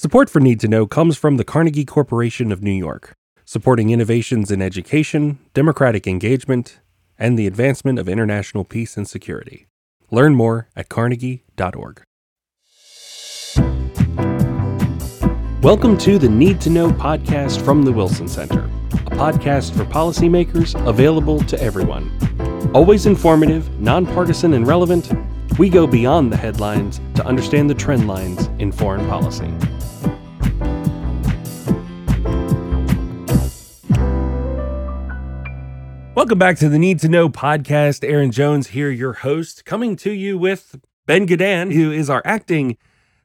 Support for Need to Know comes from the Carnegie Corporation of New York, supporting innovations in education, democratic engagement, and the advancement of international peace and security. Learn more at carnegie.org. Welcome to the Need to Know podcast from the Wilson Center, a podcast for policymakers available to everyone. Always informative, nonpartisan, and relevant, we go beyond the headlines to understand the trend lines in foreign policy. Welcome back to the Need to Know podcast. Aaron Jones here, your host, coming to you with Ben Gedan, who is our acting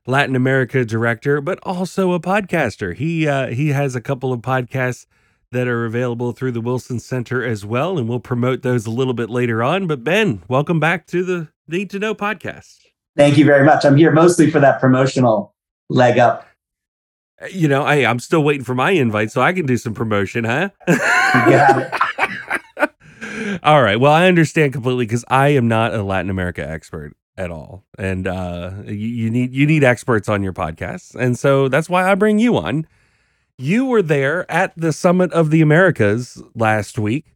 Latin America director, but also a podcaster. He uh, he has a couple of podcasts that are available through the Wilson Center as well, and we'll promote those a little bit later on. But Ben, welcome back to the Need to Know podcast. Thank you very much. I'm here mostly for that promotional leg up. You know, I I'm still waiting for my invite so I can do some promotion, huh? Yeah. all right. Well, I understand completely because I am not a Latin America expert at all, and uh, you, you need you need experts on your podcast, and so that's why I bring you on. You were there at the Summit of the Americas last week,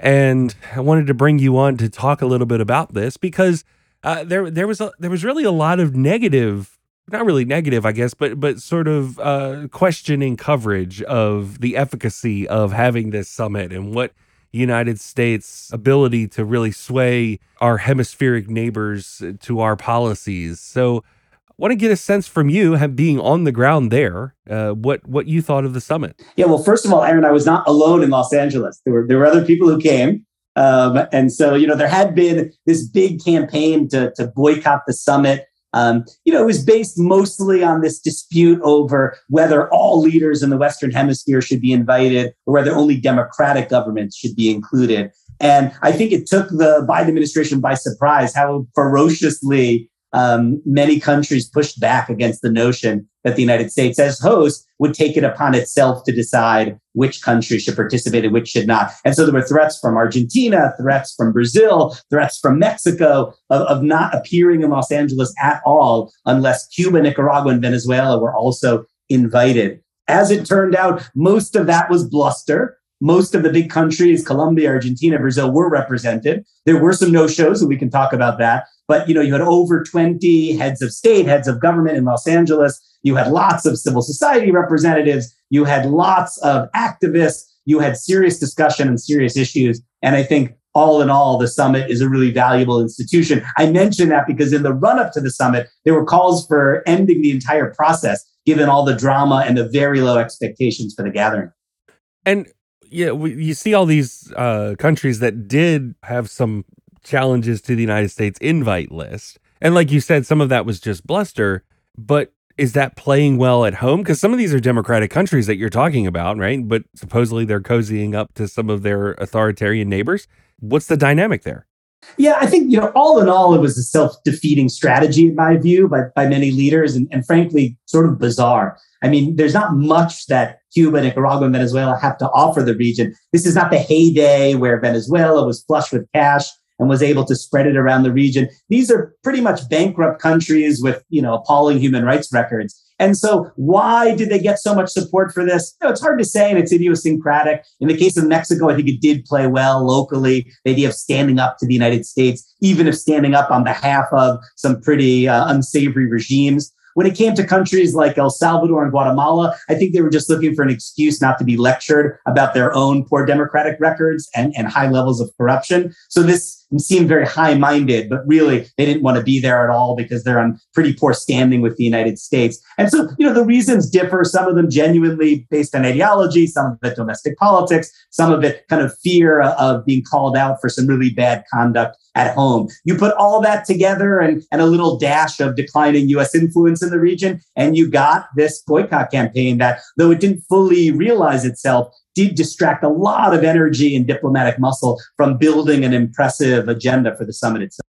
and I wanted to bring you on to talk a little bit about this because uh, there there was a, there was really a lot of negative not really negative, I guess, but but sort of uh, questioning coverage of the efficacy of having this summit and what United States' ability to really sway our hemispheric neighbors to our policies. So, want to get a sense from you, being on the ground there, uh, what what you thought of the summit. Yeah, well, first of all, Aaron, I was not alone in Los Angeles. There were there were other people who came, um, and so you know there had been this big campaign to to boycott the summit. Um, you know, it was based mostly on this dispute over whether all leaders in the Western Hemisphere should be invited or whether only democratic governments should be included. And I think it took the Biden administration by surprise how ferociously um, many countries pushed back against the notion that the United States, as host, would take it upon itself to decide which countries should participate and which should not. And so there were threats from Argentina, threats from Brazil, threats from Mexico of, of not appearing in Los Angeles at all unless Cuba, Nicaragua, and Venezuela were also invited. As it turned out, most of that was bluster. Most of the big countries, Colombia, Argentina, Brazil, were represented. There were some no shows, and we can talk about that. But you know, you had over 20 heads of state, heads of government in Los Angeles. You had lots of civil society representatives. You had lots of activists. You had serious discussion and serious issues. And I think all in all, the summit is a really valuable institution. I mention that because in the run up to the summit, there were calls for ending the entire process, given all the drama and the very low expectations for the gathering. And yeah, we, you see all these uh, countries that did have some challenges to the United States invite list. And like you said, some of that was just bluster, but is that playing well at home? Because some of these are democratic countries that you're talking about, right? But supposedly they're cozying up to some of their authoritarian neighbors. What's the dynamic there? Yeah, I think, you know, all in all, it was a self defeating strategy, in my view, by, by many leaders, and, and frankly, sort of bizarre. I mean, there's not much that Cuba, Nicaragua, and Venezuela have to offer the region. This is not the heyday where Venezuela was flush with cash and was able to spread it around the region. These are pretty much bankrupt countries with, you know, appalling human rights records. And so why did they get so much support for this? It's hard to say and it's idiosyncratic. In the case of Mexico, I think it did play well locally. The idea of standing up to the United States, even if standing up on behalf of some pretty uh, unsavory regimes. When it came to countries like El Salvador and Guatemala, I think they were just looking for an excuse not to be lectured about their own poor democratic records and, and high levels of corruption. So this seemed very high minded, but really they didn't want to be there at all because they're on pretty poor standing with the United States. And so, you know, the reasons differ. Some of them genuinely based on ideology, some of it domestic politics, some of it kind of fear of being called out for some really bad conduct at home. You put all that together and, and a little dash of declining US influence in the region, and you got this boycott campaign that, though it didn't fully realize itself, did distract a lot of energy and diplomatic muscle from building an impressive agenda for the summit itself.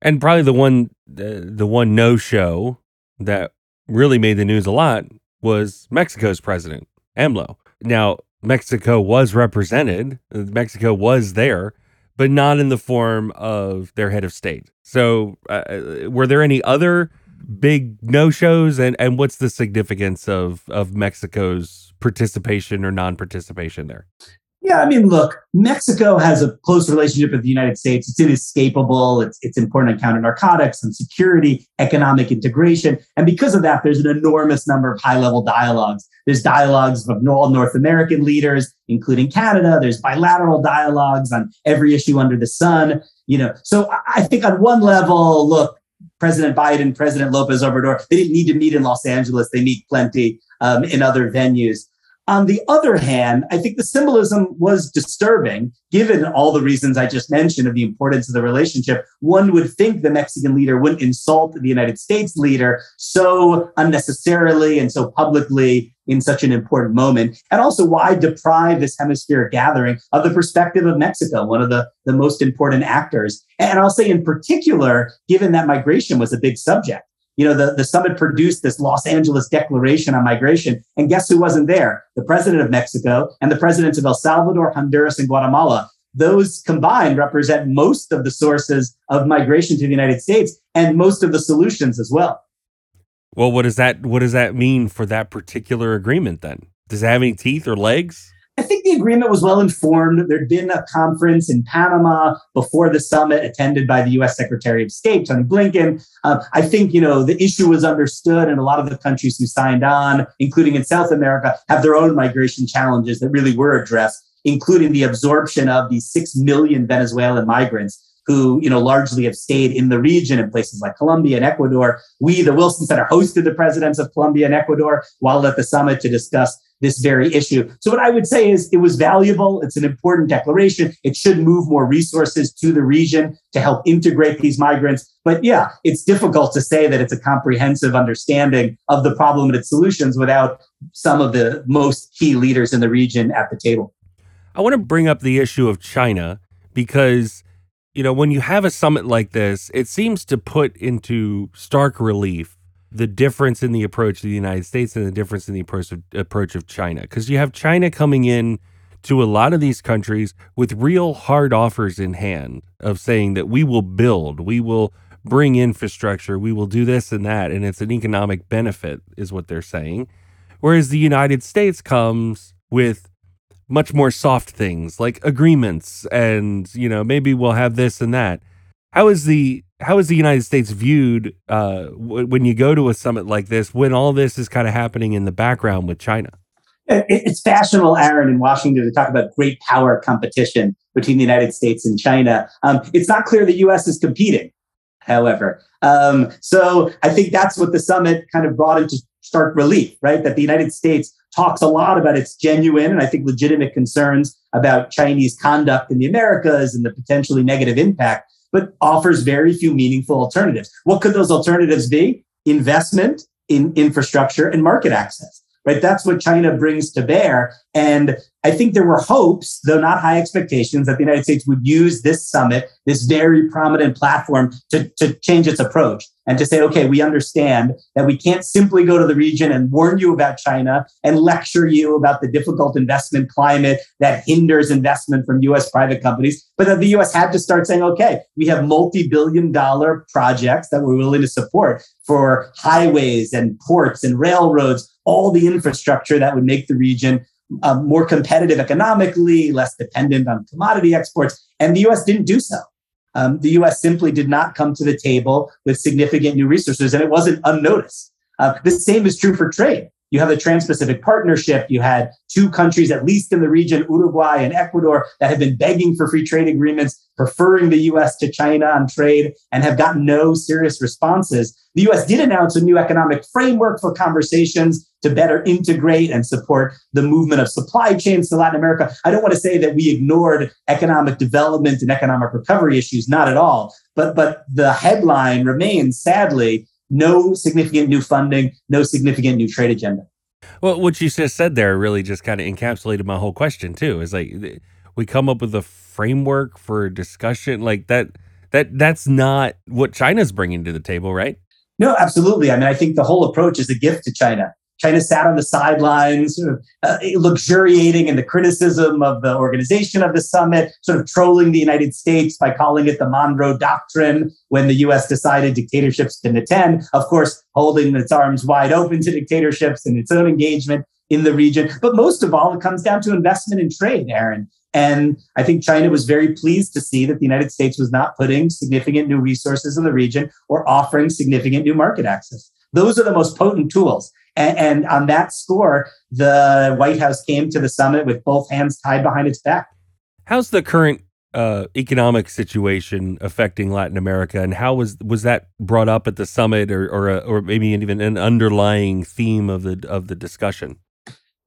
And probably the one the, the one no show that really made the news a lot was Mexico's president, AMLO. Now, Mexico was represented, Mexico was there, but not in the form of their head of state. So, uh, were there any other big no shows, and and what's the significance of of Mexico's participation or non participation there? Yeah, I mean, look, Mexico has a close relationship with the United States. It's inescapable. It's, it's important on counter narcotics and security, economic integration. And because of that, there's an enormous number of high level dialogues. There's dialogues of all North American leaders, including Canada. There's bilateral dialogues on every issue under the sun. You know, so I think on one level, look, President Biden, President Lopez Obrador, they didn't need to meet in Los Angeles. They meet plenty um, in other venues. On the other hand, I think the symbolism was disturbing, given all the reasons I just mentioned of the importance of the relationship. One would think the Mexican leader wouldn't insult the United States leader so unnecessarily and so publicly in such an important moment. And also, why deprive this hemispheric gathering of the perspective of Mexico, one of the, the most important actors? And I'll say, in particular, given that migration was a big subject you know, the, the summit produced this Los Angeles Declaration on Migration. And guess who wasn't there? The president of Mexico and the presidents of El Salvador, Honduras, and Guatemala. Those combined represent most of the sources of migration to the United States and most of the solutions as well. Well, what does that what does that mean for that particular agreement then? Does it have any teeth or legs? I think the agreement was well informed. There'd been a conference in Panama before the summit, attended by the U.S. Secretary of State Tony Blinken. Uh, I think you know the issue was understood, and a lot of the countries who signed on, including in South America, have their own migration challenges that really were addressed, including the absorption of these six million Venezuelan migrants who, you know, largely have stayed in the region in places like Colombia and Ecuador. We, the Wilson Center, hosted the presidents of Colombia and Ecuador while at the summit to discuss this very issue. So what I would say is it was valuable. It's an important declaration. It should move more resources to the region to help integrate these migrants. But yeah, it's difficult to say that it's a comprehensive understanding of the problem and its solutions without some of the most key leaders in the region at the table. I want to bring up the issue of China because you know, when you have a summit like this, it seems to put into stark relief the difference in the approach of the United States and the difference in the approach of, approach of China. Because you have China coming in to a lot of these countries with real hard offers in hand of saying that we will build, we will bring infrastructure, we will do this and that, and it's an economic benefit, is what they're saying. Whereas the United States comes with much more soft things like agreements and you know maybe we'll have this and that how is the how is the united states viewed uh, w- when you go to a summit like this when all this is kind of happening in the background with china? It's fashionable aaron in washington to talk about great power competition between the united states and china. Um, it's not clear the us is competing however. Um, so i think that's what the summit kind of brought into stark relief right? That the united states talks a lot about its genuine and I think legitimate concerns about Chinese conduct in the Americas and the potentially negative impact, but offers very few meaningful alternatives. What could those alternatives be? Investment in infrastructure and market access right? That's what China brings to bear. And I think there were hopes, though not high expectations, that the United States would use this summit, this very prominent platform, to, to change its approach and to say, okay, we understand that we can't simply go to the region and warn you about China and lecture you about the difficult investment climate that hinders investment from US private companies, but that the US had to start saying, okay, we have multi billion dollar projects that we're willing to support for highways and ports and railroads all the infrastructure that would make the region uh, more competitive economically, less dependent on commodity exports. And the US didn't do so. Um, the US simply did not come to the table with significant new resources, and it wasn't unnoticed. Uh, the same is true for trade. You have the Trans Pacific Partnership. You had two countries, at least in the region, Uruguay and Ecuador, that have been begging for free trade agreements, preferring the US to China on trade, and have gotten no serious responses. The US did announce a new economic framework for conversations to better integrate and support the movement of supply chains to Latin America. I don't want to say that we ignored economic development and economic recovery issues, not at all. But, but the headline remains, sadly, no significant new funding, no significant new trade agenda. Well, what you just said there really just kind of encapsulated my whole question too. Is like we come up with a framework for discussion like that. That that's not what China's bringing to the table, right? No, absolutely. I mean, I think the whole approach is a gift to China. China sat on the sidelines, sort of uh, luxuriating in the criticism of the organization of the summit, sort of trolling the United States by calling it the Monroe Doctrine when the US decided dictatorships can attend. Of course, holding its arms wide open to dictatorships and its own engagement in the region. But most of all, it comes down to investment and trade, Aaron. And I think China was very pleased to see that the United States was not putting significant new resources in the region or offering significant new market access. Those are the most potent tools. And, and on that score, the White House came to the summit with both hands tied behind its back. How's the current uh, economic situation affecting Latin America, and how was was that brought up at the summit, or or, a, or maybe even an underlying theme of the of the discussion?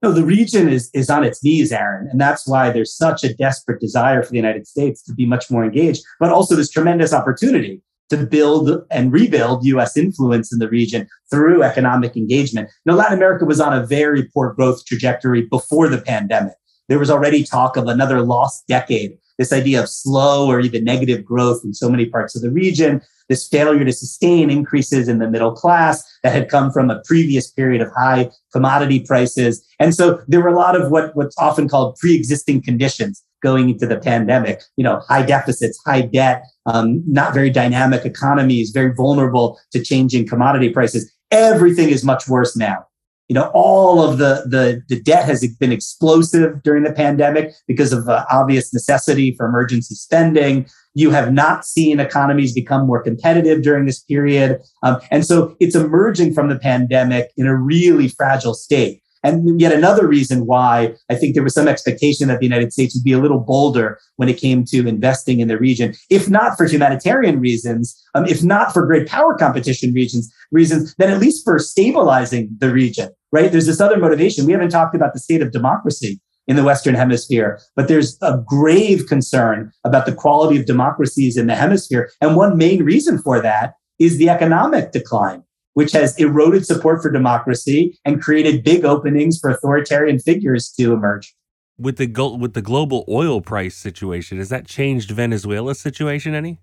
No, the region is is on its knees, Aaron, and that's why there's such a desperate desire for the United States to be much more engaged, but also this tremendous opportunity to build and rebuild U.S. influence in the region through economic engagement. Now, Latin America was on a very poor growth trajectory before the pandemic. There was already talk of another lost decade. This idea of slow or even negative growth in so many parts of the region this failure to sustain increases in the middle class that had come from a previous period of high commodity prices. And so there were a lot of what, what's often called pre-existing conditions going into the pandemic, you know, high deficits, high debt, um, not very dynamic economies, very vulnerable to changing commodity prices. Everything is much worse now you know all of the the, the debt has been explosive during the pandemic because of uh, obvious necessity for emergency spending. You have not seen economies become more competitive during this period. Um, and so it's emerging from the pandemic in a really fragile state and yet another reason why I think there was some expectation that the United States would be a little bolder when it came to investing in the region, if not for humanitarian reasons, um, if not for great power competition reasons, reasons, then at least for stabilizing the region, right? There's this other motivation. We haven't talked about the state of democracy in the Western Hemisphere, but there's a grave concern about the quality of democracies in the hemisphere. And one main reason for that is the economic decline which has eroded support for democracy and created big openings for authoritarian figures to emerge. With the go- with the global oil price situation, has that changed Venezuela's situation any?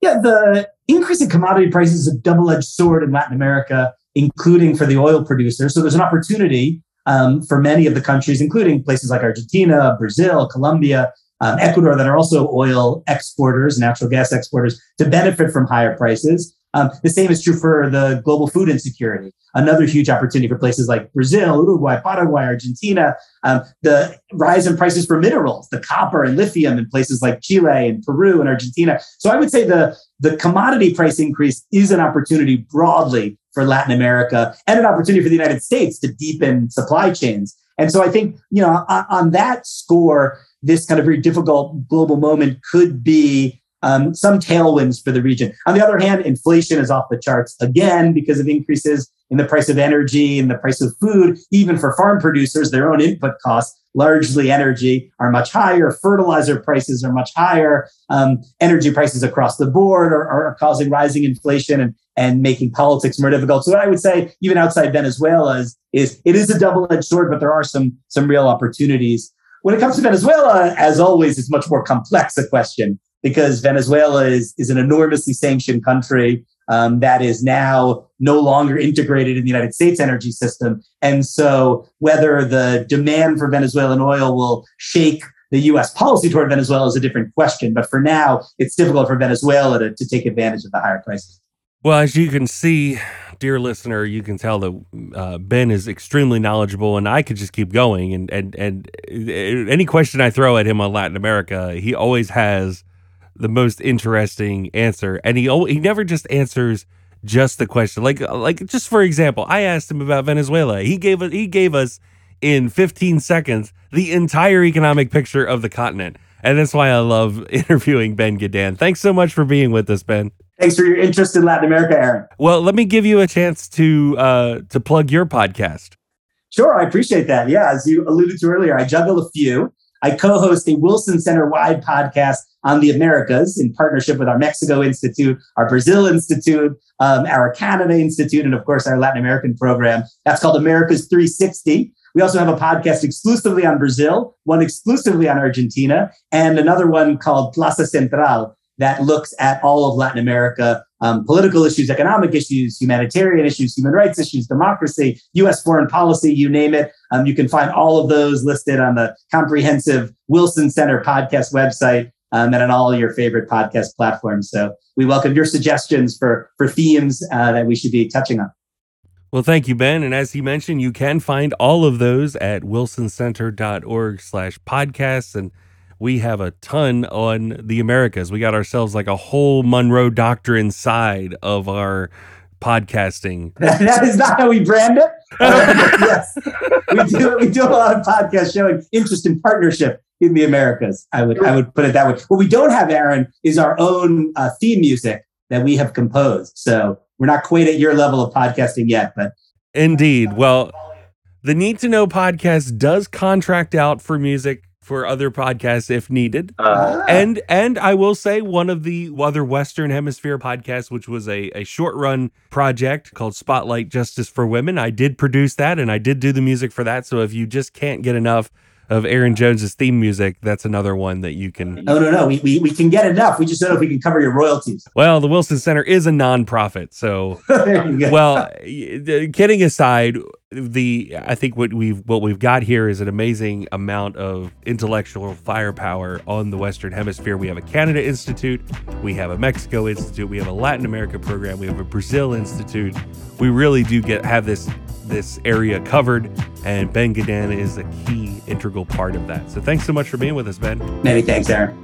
Yeah, the increase in commodity prices is a double-edged sword in Latin America, including for the oil producers. So there's an opportunity um, for many of the countries, including places like Argentina, Brazil, Colombia, um, Ecuador, that are also oil exporters, natural gas exporters, to benefit from higher prices. Um, the same is true for the global food insecurity. Another huge opportunity for places like Brazil, Uruguay, Paraguay, Argentina. Um, the rise in prices for minerals, the copper and lithium in places like Chile and Peru and Argentina. So I would say the, the commodity price increase is an opportunity broadly for Latin America and an opportunity for the United States to deepen supply chains. And so I think, you know, on, on that score, this kind of very difficult global moment could be um, some tailwinds for the region. On the other hand, inflation is off the charts again because of increases in the price of energy and the price of food. Even for farm producers, their own input costs, largely energy, are much higher. Fertilizer prices are much higher. Um, energy prices across the board are, are causing rising inflation and, and making politics more difficult. So what I would say, even outside Venezuela, is, is it is a double-edged sword, but there are some some real opportunities. When it comes to Venezuela, as always, it's much more complex a question because Venezuela is, is an enormously sanctioned country um, that is now no longer integrated in the United States energy system. And so, whether the demand for Venezuelan oil will shake the US policy toward Venezuela is a different question. But for now, it's difficult for Venezuela to, to take advantage of the higher prices. Well, as you can see, dear listener, you can tell that uh, Ben is extremely knowledgeable, and I could just keep going. And and and uh, any question I throw at him on Latin America, he always has the most interesting answer, and he he never just answers just the question. Like like just for example, I asked him about Venezuela. He gave us he gave us in 15 seconds the entire economic picture of the continent. And that's why I love interviewing Ben Gedan. Thanks so much for being with us, Ben. Thanks for your interest in Latin America, Aaron. Well, let me give you a chance to uh, to plug your podcast. Sure, I appreciate that. Yeah, as you alluded to earlier, I juggle a few. I co-host a Wilson Center wide podcast on the Americas in partnership with our Mexico Institute, our Brazil Institute, um, our Canada Institute, and of course our Latin American program. That's called Americas 360. We also have a podcast exclusively on Brazil, one exclusively on Argentina, and another one called Plaza Central, that looks at all of Latin America, um, political issues, economic issues, humanitarian issues, human rights issues, democracy, US foreign policy, you name it. Um, you can find all of those listed on the comprehensive Wilson Center podcast website um, and on all your favorite podcast platforms. So we welcome your suggestions for, for themes uh, that we should be touching on. Well, thank you, Ben. And as he mentioned, you can find all of those at wilsoncenter.org slash podcasts. And we have a ton on the Americas. We got ourselves like a whole Monroe Doctrine side of our podcasting. that is not how we brand it. yes, we do. We do a lot of podcasts showing interest in partnership in the Americas. I would I would put it that way. What we don't have, Aaron, is our own uh, theme music that we have composed. So we're not quite at your level of podcasting yet, but indeed. Well, the Need to Know podcast does contract out for music for other podcasts if needed. Uh, and and I will say one of the other Western Hemisphere podcasts, which was a, a short run project called Spotlight Justice for Women. I did produce that and I did do the music for that. So if you just can't get enough of Aaron Jones's theme music, that's another one that you can. No, no, no. We, we, we can get enough. We just don't know if we can cover your royalties. Well, the Wilson Center is a nonprofit, so well, kidding aside, the I think what we've what we've got here is an amazing amount of intellectual firepower on the Western Hemisphere. We have a Canada Institute, we have a Mexico Institute, we have a Latin America program, we have a Brazil Institute. We really do get have this this area covered, and Ben Gedan is a key integral part of that. So thanks so much for being with us, Ben. Many thanks, Aaron.